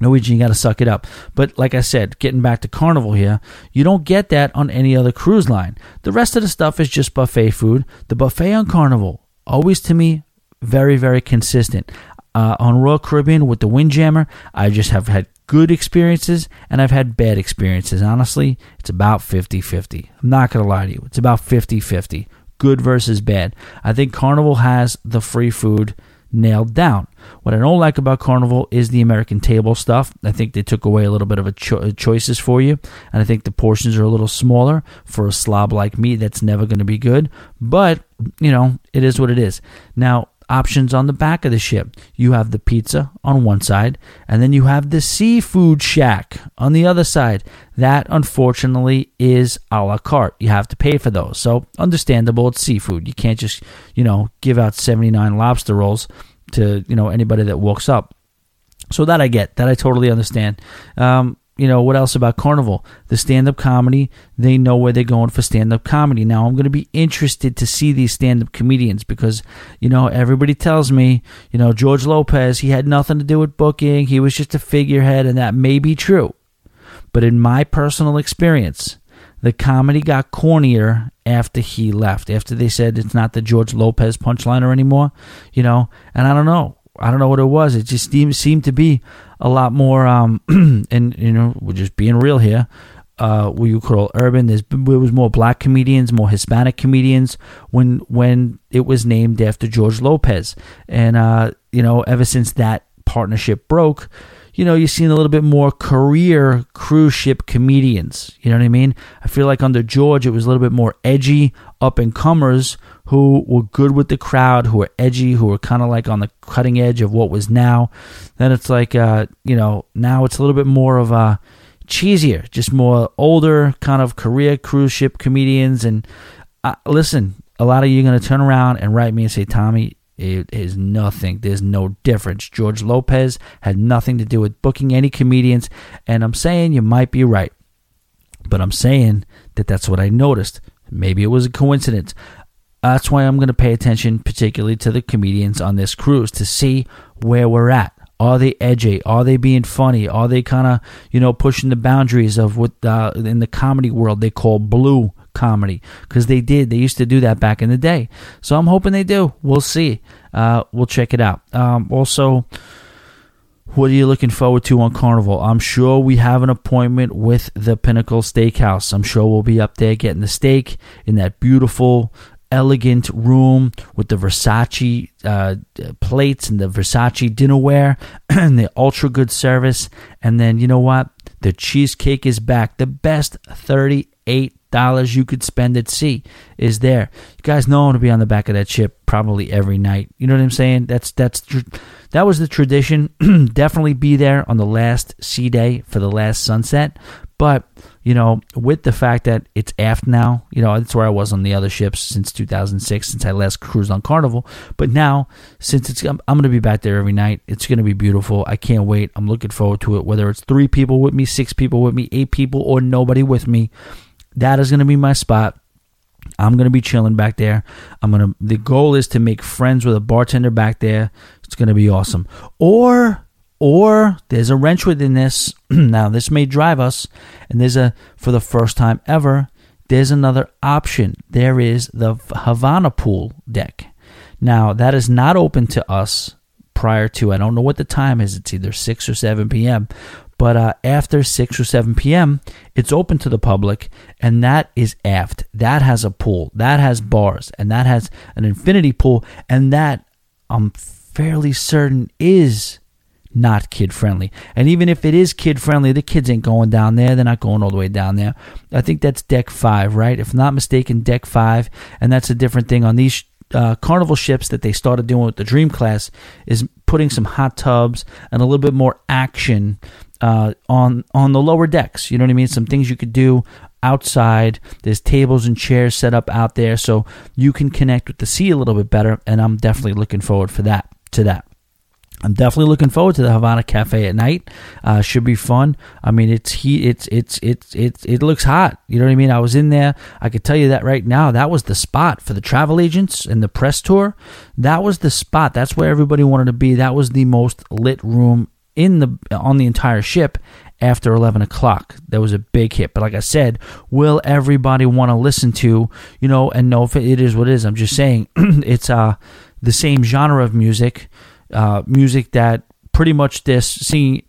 Norwegian, you got to suck it up. But like I said, getting back to Carnival here, you don't get that on any other cruise line. The rest of the stuff is just buffet food. The buffet on Carnival, always to me, very, very consistent. Uh, on Royal Caribbean with the Windjammer, I just have had good experiences and I've had bad experiences. Honestly, it's about 50 50. I'm not going to lie to you. It's about 50 50. Good versus bad. I think Carnival has the free food nailed down. What I don't like about Carnival is the American table stuff. I think they took away a little bit of a cho- choices for you, and I think the portions are a little smaller for a slob like me. That's never going to be good, but you know it is what it is. Now options on the back of the ship. You have the pizza on one side, and then you have the seafood shack on the other side. That, unfortunately, is a la carte. You have to pay for those. So, understandable, it's seafood. You can't just, you know, give out 79 lobster rolls to, you know, anybody that walks up. So, that I get, that I totally understand. Um, you know, what else about Carnival? The stand up comedy, they know where they're going for stand up comedy. Now, I'm going to be interested to see these stand up comedians because, you know, everybody tells me, you know, George Lopez, he had nothing to do with booking. He was just a figurehead, and that may be true. But in my personal experience, the comedy got cornier after he left, after they said it's not the George Lopez punchliner anymore, you know, and I don't know. I don't know what it was. It just seemed, seemed to be a lot more, um, and you know, we're just being real here. Uh, what you call urban. There's there was more black comedians, more Hispanic comedians when when it was named after George Lopez, and uh, you know, ever since that partnership broke, you know, you're seeing a little bit more career cruise ship comedians. You know what I mean? I feel like under George, it was a little bit more edgy up and comers who were good with the crowd, who were edgy, who were kind of like on the cutting edge of what was now. Then it's like, uh, you know, now it's a little bit more of a cheesier, just more older kind of career cruise ship comedians. And uh, listen, a lot of you are going to turn around and write me and say, Tommy, it is nothing. There's no difference. George Lopez had nothing to do with booking any comedians. And I'm saying you might be right. But I'm saying that that's what I noticed. Maybe it was a coincidence. That's why I'm going to pay attention, particularly to the comedians on this cruise, to see where we're at. Are they edgy? Are they being funny? Are they kind of, you know, pushing the boundaries of what uh, in the comedy world they call blue comedy? Because they did. They used to do that back in the day. So I'm hoping they do. We'll see. Uh, we'll check it out. Um, also, what are you looking forward to on Carnival? I'm sure we have an appointment with the Pinnacle Steakhouse. I'm sure we'll be up there getting the steak in that beautiful elegant room with the Versace uh, plates and the Versace dinnerware and the ultra good service. And then, you know what? The cheesecake is back. The best $38 you could spend at sea is there. You guys know I'm to be on the back of that ship probably every night. You know what I'm saying? That's that's that was the tradition. Definitely be there on the last sea day for the last sunset. But you know, with the fact that it's aft now, you know, that's where I was on the other ships since 2006, since I last cruised on Carnival. But now, since it's, I'm, I'm going to be back there every night. It's going to be beautiful. I can't wait. I'm looking forward to it. Whether it's three people with me, six people with me, eight people, or nobody with me, that is going to be my spot. I'm going to be chilling back there. I'm going to, the goal is to make friends with a bartender back there. It's going to be awesome. Or, or there's a wrench within this. now, this may drive us, and there's a, for the first time ever, there's another option. There is the Havana pool deck. Now, that is not open to us prior to, I don't know what the time is, it's either 6 or 7 p.m. But uh, after 6 or 7 p.m., it's open to the public, and that is aft. That has a pool, that has bars, and that has an infinity pool, and that I'm fairly certain is not kid friendly. And even if it is kid friendly, the kids ain't going down there. They're not going all the way down there. I think that's deck five, right? If not mistaken, deck five. And that's a different thing on these uh, carnival ships that they started doing with the Dream Class is putting some hot tubs and a little bit more action uh, on on the lower decks. You know what I mean? Some things you could do outside. There's tables and chairs set up out there, so you can connect with the sea a little bit better. And I'm definitely looking forward for that to that. I'm definitely looking forward to the Havana Cafe at night. Uh, should be fun. I mean, it's heat. It's it's it's it's it looks hot. You know what I mean? I was in there. I could tell you that right now. That was the spot for the travel agents and the press tour. That was the spot. That's where everybody wanted to be. That was the most lit room in the on the entire ship after 11 o'clock. That was a big hit. But like I said, will everybody want to listen to, you know, and know if it is what it is? I'm just saying it's uh, the same genre of music uh, music that pretty much this seeing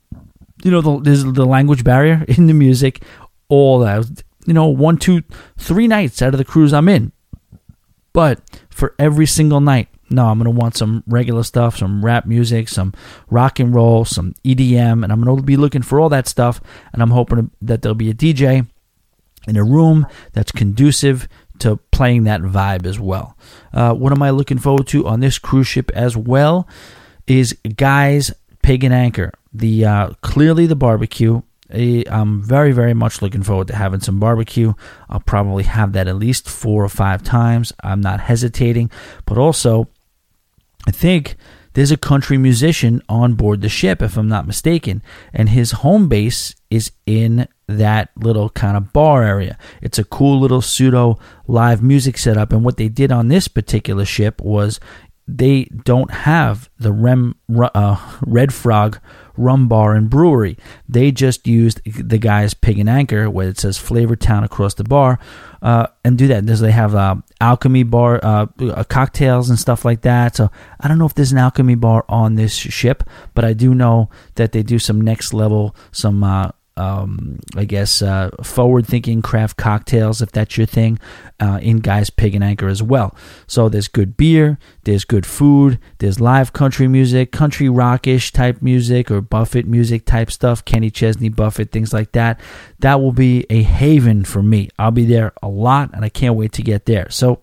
you know the, there's the language barrier in the music all that you know one two three nights out of the cruise i'm in but for every single night no i'm gonna want some regular stuff some rap music some rock and roll some edm and i'm gonna be looking for all that stuff and i'm hoping that there'll be a dj in a room that's conducive to playing that vibe as well uh, what am i looking forward to on this cruise ship as well is Guy's Pig and Anchor. The uh, clearly the barbecue. I'm very very much looking forward to having some barbecue. I'll probably have that at least four or five times. I'm not hesitating, but also I think there's a country musician on board the ship, if I'm not mistaken, and his home base is in that little kind of bar area. It's a cool little pseudo live music setup. And what they did on this particular ship was they don't have the Rem, uh, Red Frog rum bar and brewery. They just used the guy's pig and anchor where it says Flavor Town across the bar uh, and do that. There's, they have uh, alchemy bar, uh, uh, cocktails and stuff like that. So I don't know if there's an alchemy bar on this ship, but I do know that they do some next level, some uh, um, I guess, uh, forward thinking craft cocktails, if that's your thing, uh, in Guy's Pig and Anchor as well. So there's good beer, there's good food, there's live country music, country rockish type music, or Buffett music type stuff, Kenny Chesney, Buffett, things like that. That will be a haven for me. I'll be there a lot, and I can't wait to get there. So,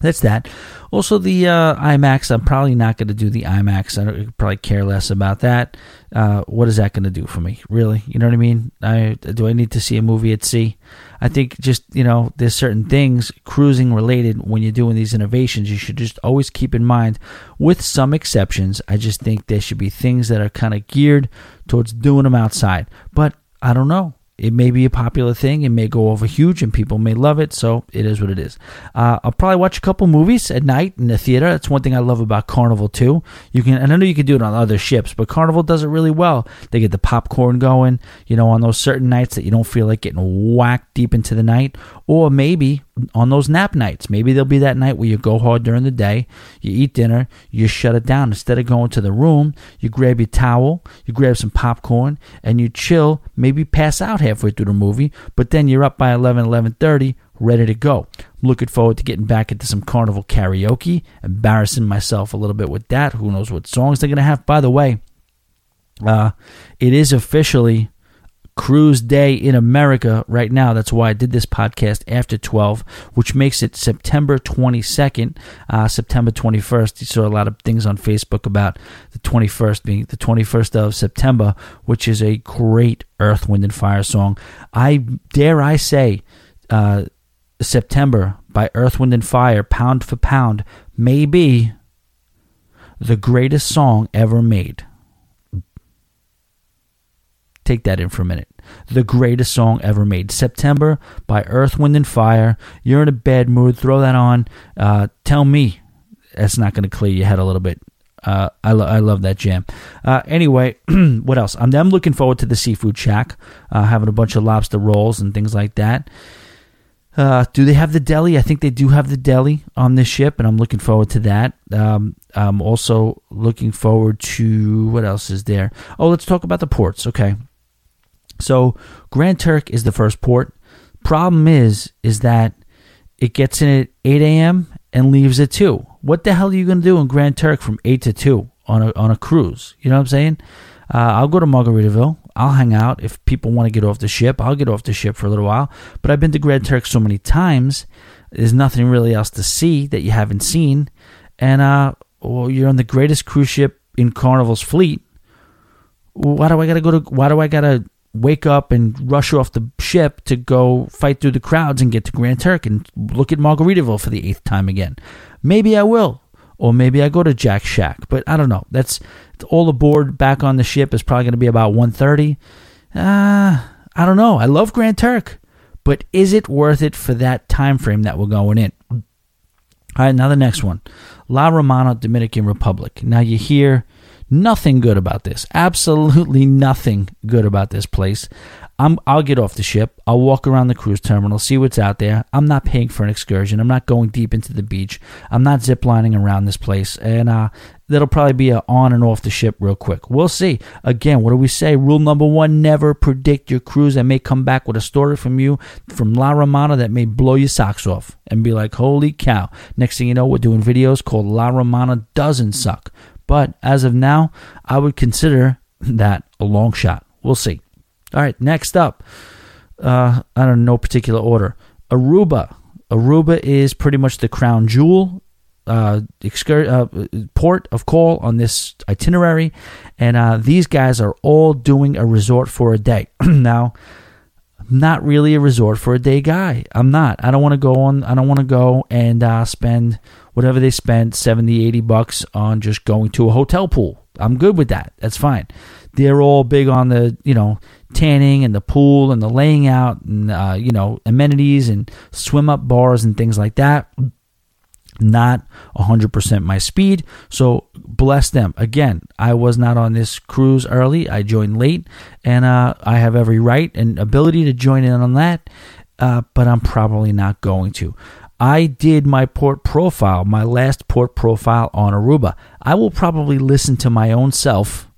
that's that. Also, the uh, IMAX. I'm probably not going to do the IMAX. I don't, probably care less about that. Uh, what is that going to do for me? Really, you know what I mean? I do I need to see a movie at sea? I think just you know, there's certain things cruising related when you're doing these innovations. You should just always keep in mind, with some exceptions. I just think there should be things that are kind of geared towards doing them outside. But I don't know it may be a popular thing. It may go over huge, and people may love it. So it is what it is. Uh, I'll probably watch a couple movies at night in the theater. That's one thing I love about Carnival too. You can, and I know you can do it on other ships, but Carnival does it really well. They get the popcorn going. You know, on those certain nights that you don't feel like getting whacked deep into the night, or maybe on those nap nights. Maybe there'll be that night where you go hard during the day, you eat dinner, you shut it down. Instead of going to the room, you grab your towel, you grab some popcorn, and you chill. Maybe pass out halfway through the movie, but then you're up by 11, 11.30, ready to go. I'm looking forward to getting back into some carnival karaoke, embarrassing myself a little bit with that. Who knows what songs they're going to have. By the way, uh, it is officially Cruise Day in America right now. That's why I did this podcast after 12, which makes it September 22nd, uh, September 21st. You saw a lot of things on Facebook about the 21st being the 21st of September, which is a great Earth, Wind, and Fire song. I dare I say, uh, September by Earth, Wind, and Fire, pound for pound, may be the greatest song ever made. Take that in for a minute. The greatest song ever made. September by Earth, Wind, and Fire. You're in a bad mood. Throw that on. Uh, tell me that's not going to clear your head a little bit. Uh, I, lo- I love that jam. Uh, anyway, what else? I'm, I'm looking forward to the Seafood Shack, uh, having a bunch of lobster rolls and things like that. Uh, do they have the deli? I think they do have the deli on this ship, and I'm looking forward to that. Um, I'm also looking forward to what else is there? Oh, let's talk about the ports. Okay, so Grand Turk is the first port. Problem is, is that it gets in at 8 a.m. and leaves at 2. What the hell are you going to do in Grand Turk from 8 to 2 on a, on a cruise? You know what I'm saying? Uh, I'll go to Margaritaville. I'll hang out. If people want to get off the ship, I'll get off the ship for a little while. But I've been to Grand Turk so many times, there's nothing really else to see that you haven't seen. And uh, well, you're on the greatest cruise ship in Carnival's fleet. Why do I gotta go to? Why do I gotta wake up and rush off the ship to go fight through the crowds and get to Grand Turk and look at Margaritaville for the eighth time again. Maybe I will. Or maybe I go to Jack Shack, but I don't know. That's all aboard back on the ship is probably going to be about 1:30. Uh, I don't know. I love Grand Turk, but is it worth it for that time frame that we're going in? All right, now the next one. La Romana, Dominican Republic. Now you hear Nothing good about this. Absolutely nothing good about this place. I'm, I'll get off the ship. I'll walk around the cruise terminal, see what's out there. I'm not paying for an excursion. I'm not going deep into the beach. I'm not ziplining around this place. And uh, that'll probably be on and off the ship real quick. We'll see. Again, what do we say? Rule number one never predict your cruise that may come back with a story from you from La Romana that may blow your socks off and be like, holy cow. Next thing you know, we're doing videos called La Romana Doesn't Suck. But as of now, I would consider that a long shot. We'll see. All right, next up, uh, I don't know no particular order. Aruba. Aruba is pretty much the crown jewel uh, excur- uh, port of call on this itinerary, and uh, these guys are all doing a resort for a day. now, not really a resort for a day guy. I'm not. I don't want to go on. I don't want to go and uh, spend whatever they spend 70, 80 bucks on just going to a hotel pool. I'm good with that. That's fine. They're all big on the you know tanning and the pool and the laying out and uh, you know amenities and swim up bars and things like that not 100% my speed. So bless them. Again, I was not on this cruise early. I joined late, and uh, I have every right and ability to join in on that, uh, but I'm probably not going to. I did my port profile, my last port profile on Aruba. I will probably listen to my own self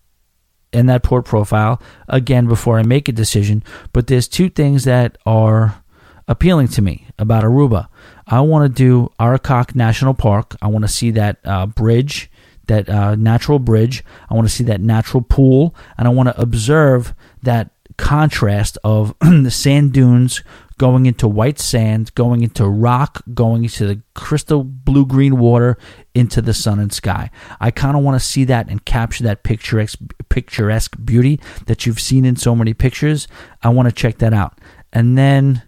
in that port profile again before I make a decision, but there's two things that are appealing to me about Aruba. I want to do Arikok National Park. I want to see that uh, bridge, that uh, natural bridge. I want to see that natural pool, and I want to observe that contrast of the sand dunes going into white sand, going into rock, going into the crystal blue green water, into the sun and sky. I kind of want to see that and capture that picturesque, picturesque beauty that you've seen in so many pictures. I want to check that out. And then,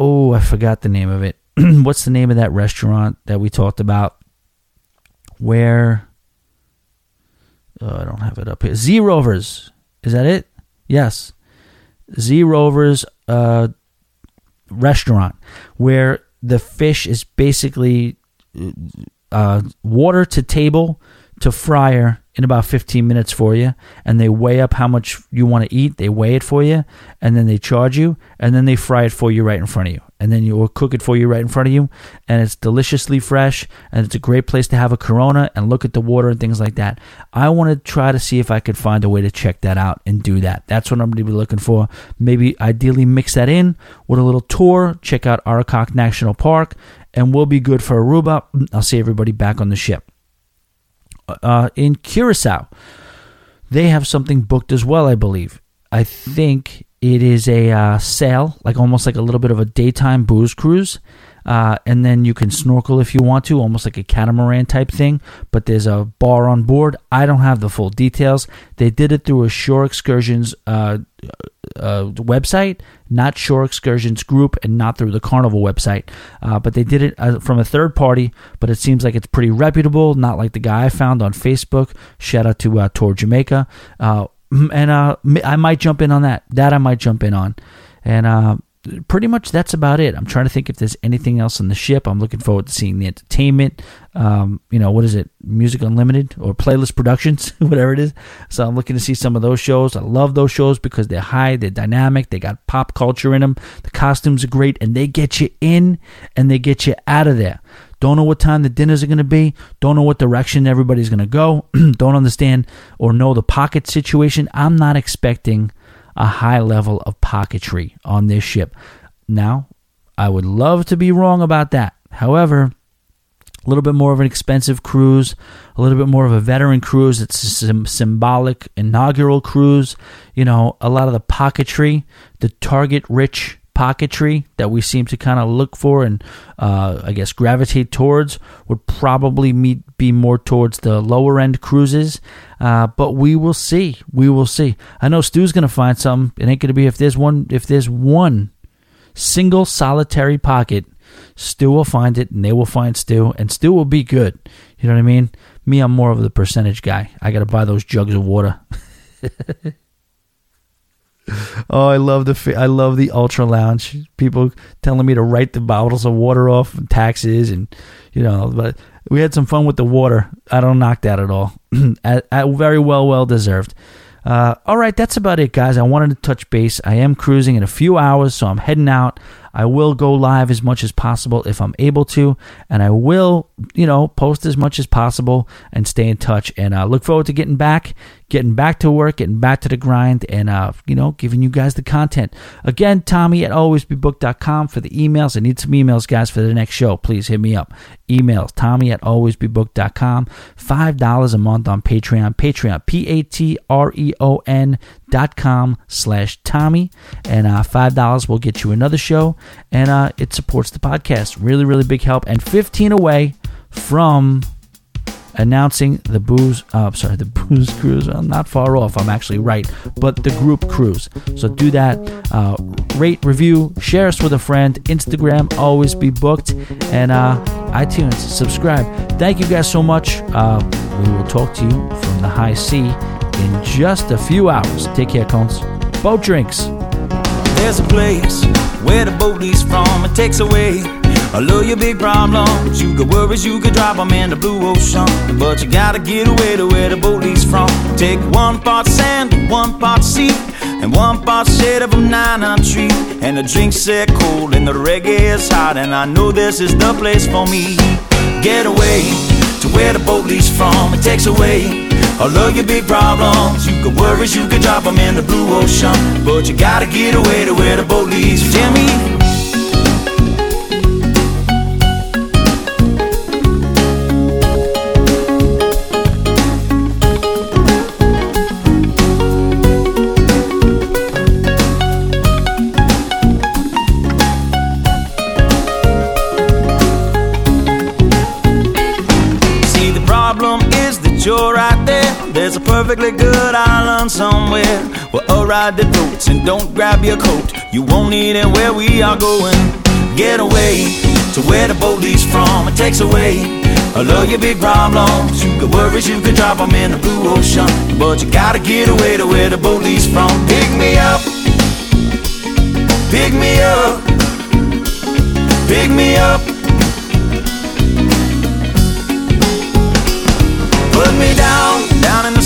oh, I forgot the name of it. what's the name of that restaurant that we talked about? Where oh, I don't have it up here. Zeerovers. Is that it? Yes. Zeerovers uh, restaurant where the fish is basically uh, water to table to fryer in about 15 minutes for you and they weigh up how much you want to eat they weigh it for you and then they charge you and then they fry it for you right in front of you. And then you will cook it for you right in front of you and it's deliciously fresh and it's a great place to have a corona and look at the water and things like that. I want to try to see if i could find a way to check that out and do that. That's what i'm going to be looking for. Maybe ideally mix that in with a little tour check out arikok national park and we'll be good for aruba. I'll see everybody back on the ship uh, in curacao they have something booked as well i believe i think it is a uh, sail, like almost like a little bit of a daytime booze cruise. Uh, and then you can snorkel if you want to, almost like a catamaran type thing. But there's a bar on board. I don't have the full details. They did it through a Shore Excursions uh, uh, website, not Shore Excursions group, and not through the Carnival website. Uh, but they did it uh, from a third party. But it seems like it's pretty reputable, not like the guy I found on Facebook. Shout out to uh, Tour Jamaica and I might jump in on that. That I might jump in on, and pretty much that's about it. I'm trying to think if there's anything else on the ship. I'm looking forward to seeing the entertainment. Um, you know, what is it? Music Unlimited or Playlist Productions, whatever it is. So I'm looking to see some of those shows. I love those shows because they're high, they're dynamic, they got pop culture in them. The costumes are great, and they get you in and they get you out of there. Don't know what time the dinners are going to be. Don't know what direction everybody's going to go. Don't understand or know the pocket situation. I'm not expecting a high level of pocketry on this ship. Now, I would love to be wrong about that. However, a little bit more of an expensive cruise, a little bit more of a veteran cruise. It's a symbolic inaugural cruise. You know, a lot of the pocketry, the target rich pocketry that we seem to kind of look for and uh, I guess gravitate towards would probably meet, be more towards the lower end cruises. Uh, but we will see. We will see. I know Stu's going to find something. It ain't going to be if there's one if there's one single solitary pocket. Stu will find it, and they will find Stu, and Stu will be good. You know what I mean? Me, I'm more of the percentage guy. I got to buy those jugs of water. oh, I love the I love the Ultra Lounge. People telling me to write the bottles of water off and taxes, and you know, but we had some fun with the water. I don't knock that at all. at, at very well, well deserved. Uh, all right, that's about it, guys. I wanted to touch base. I am cruising in a few hours, so I'm heading out. I will go live as much as possible if I'm able to, and I will, you know, post as much as possible and stay in touch. And uh, look forward to getting back, getting back to work, getting back to the grind, and uh, you know, giving you guys the content. Again, Tommy at alwaysbebooked.com for the emails. I need some emails, guys, for the next show. Please hit me up. Emails Tommy at alwaysbebooked.com. Five dollars a month on Patreon. Patreon P A T R E O N dot com slash Tommy, and uh, five dollars will get you another show and uh, it supports the podcast. Really, really big help. And 15 away from announcing the booze. Uh, sorry, the booze cruise. I'm not far off. I'm actually right, but the group cruise. So do that. Uh, rate, review, share us with a friend. Instagram, always be booked, and uh, iTunes, subscribe. Thank you guys so much. Uh, we will talk to you from the high sea in just a few hours. Take care, Cones. Boat drinks. There's a place where the boat leaves from. It takes away all of your big problems. You could worries, you could drop them in the blue ocean. But you gotta get away to where the boat leaves from. Take one part sand, one part sea, and one part shade of a banana tree. And the drinks set cold, and the reggae is hot. And I know this is the place for me. Get away to where the boat leaves from. It takes away all of your big problems. You could worries, you could drop them in the blue ocean. But you gotta get away to where the boat leaves. Jimmy. See, perfectly good island somewhere where a ride that floats and don't grab your coat. You won't need it where we are going. Get away to where the boat leaves from. It takes away all of your big problems. You could worries, you could drop them in the blue ocean. But you gotta get away to where the boat leaves from. Pick me up, pick me up, pick me up. Put me down,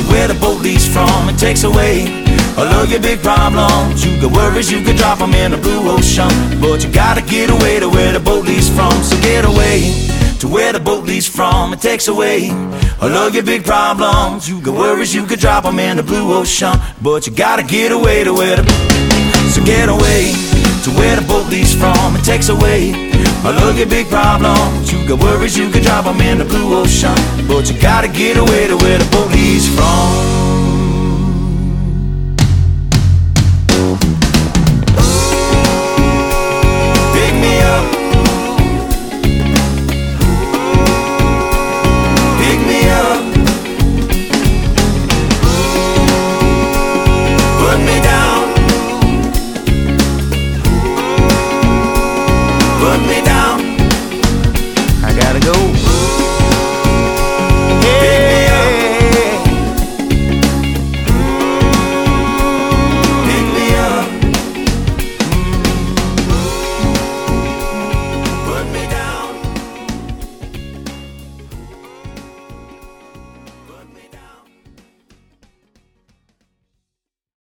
to where the boat leaves from. It takes away all of your big problems. You got worries, you could drop them in the blue ocean. But you gotta get away to where the boat leaves from. So get away to where the boat leaves from. It takes away all of your big problems. You got worries, you could drop them in the blue ocean. But you gotta get away to where the. So get away to where the boat leaves from. It takes away all of your big problems. You got worries, you could drop them in the blue ocean. But you gotta get away to where the boat from.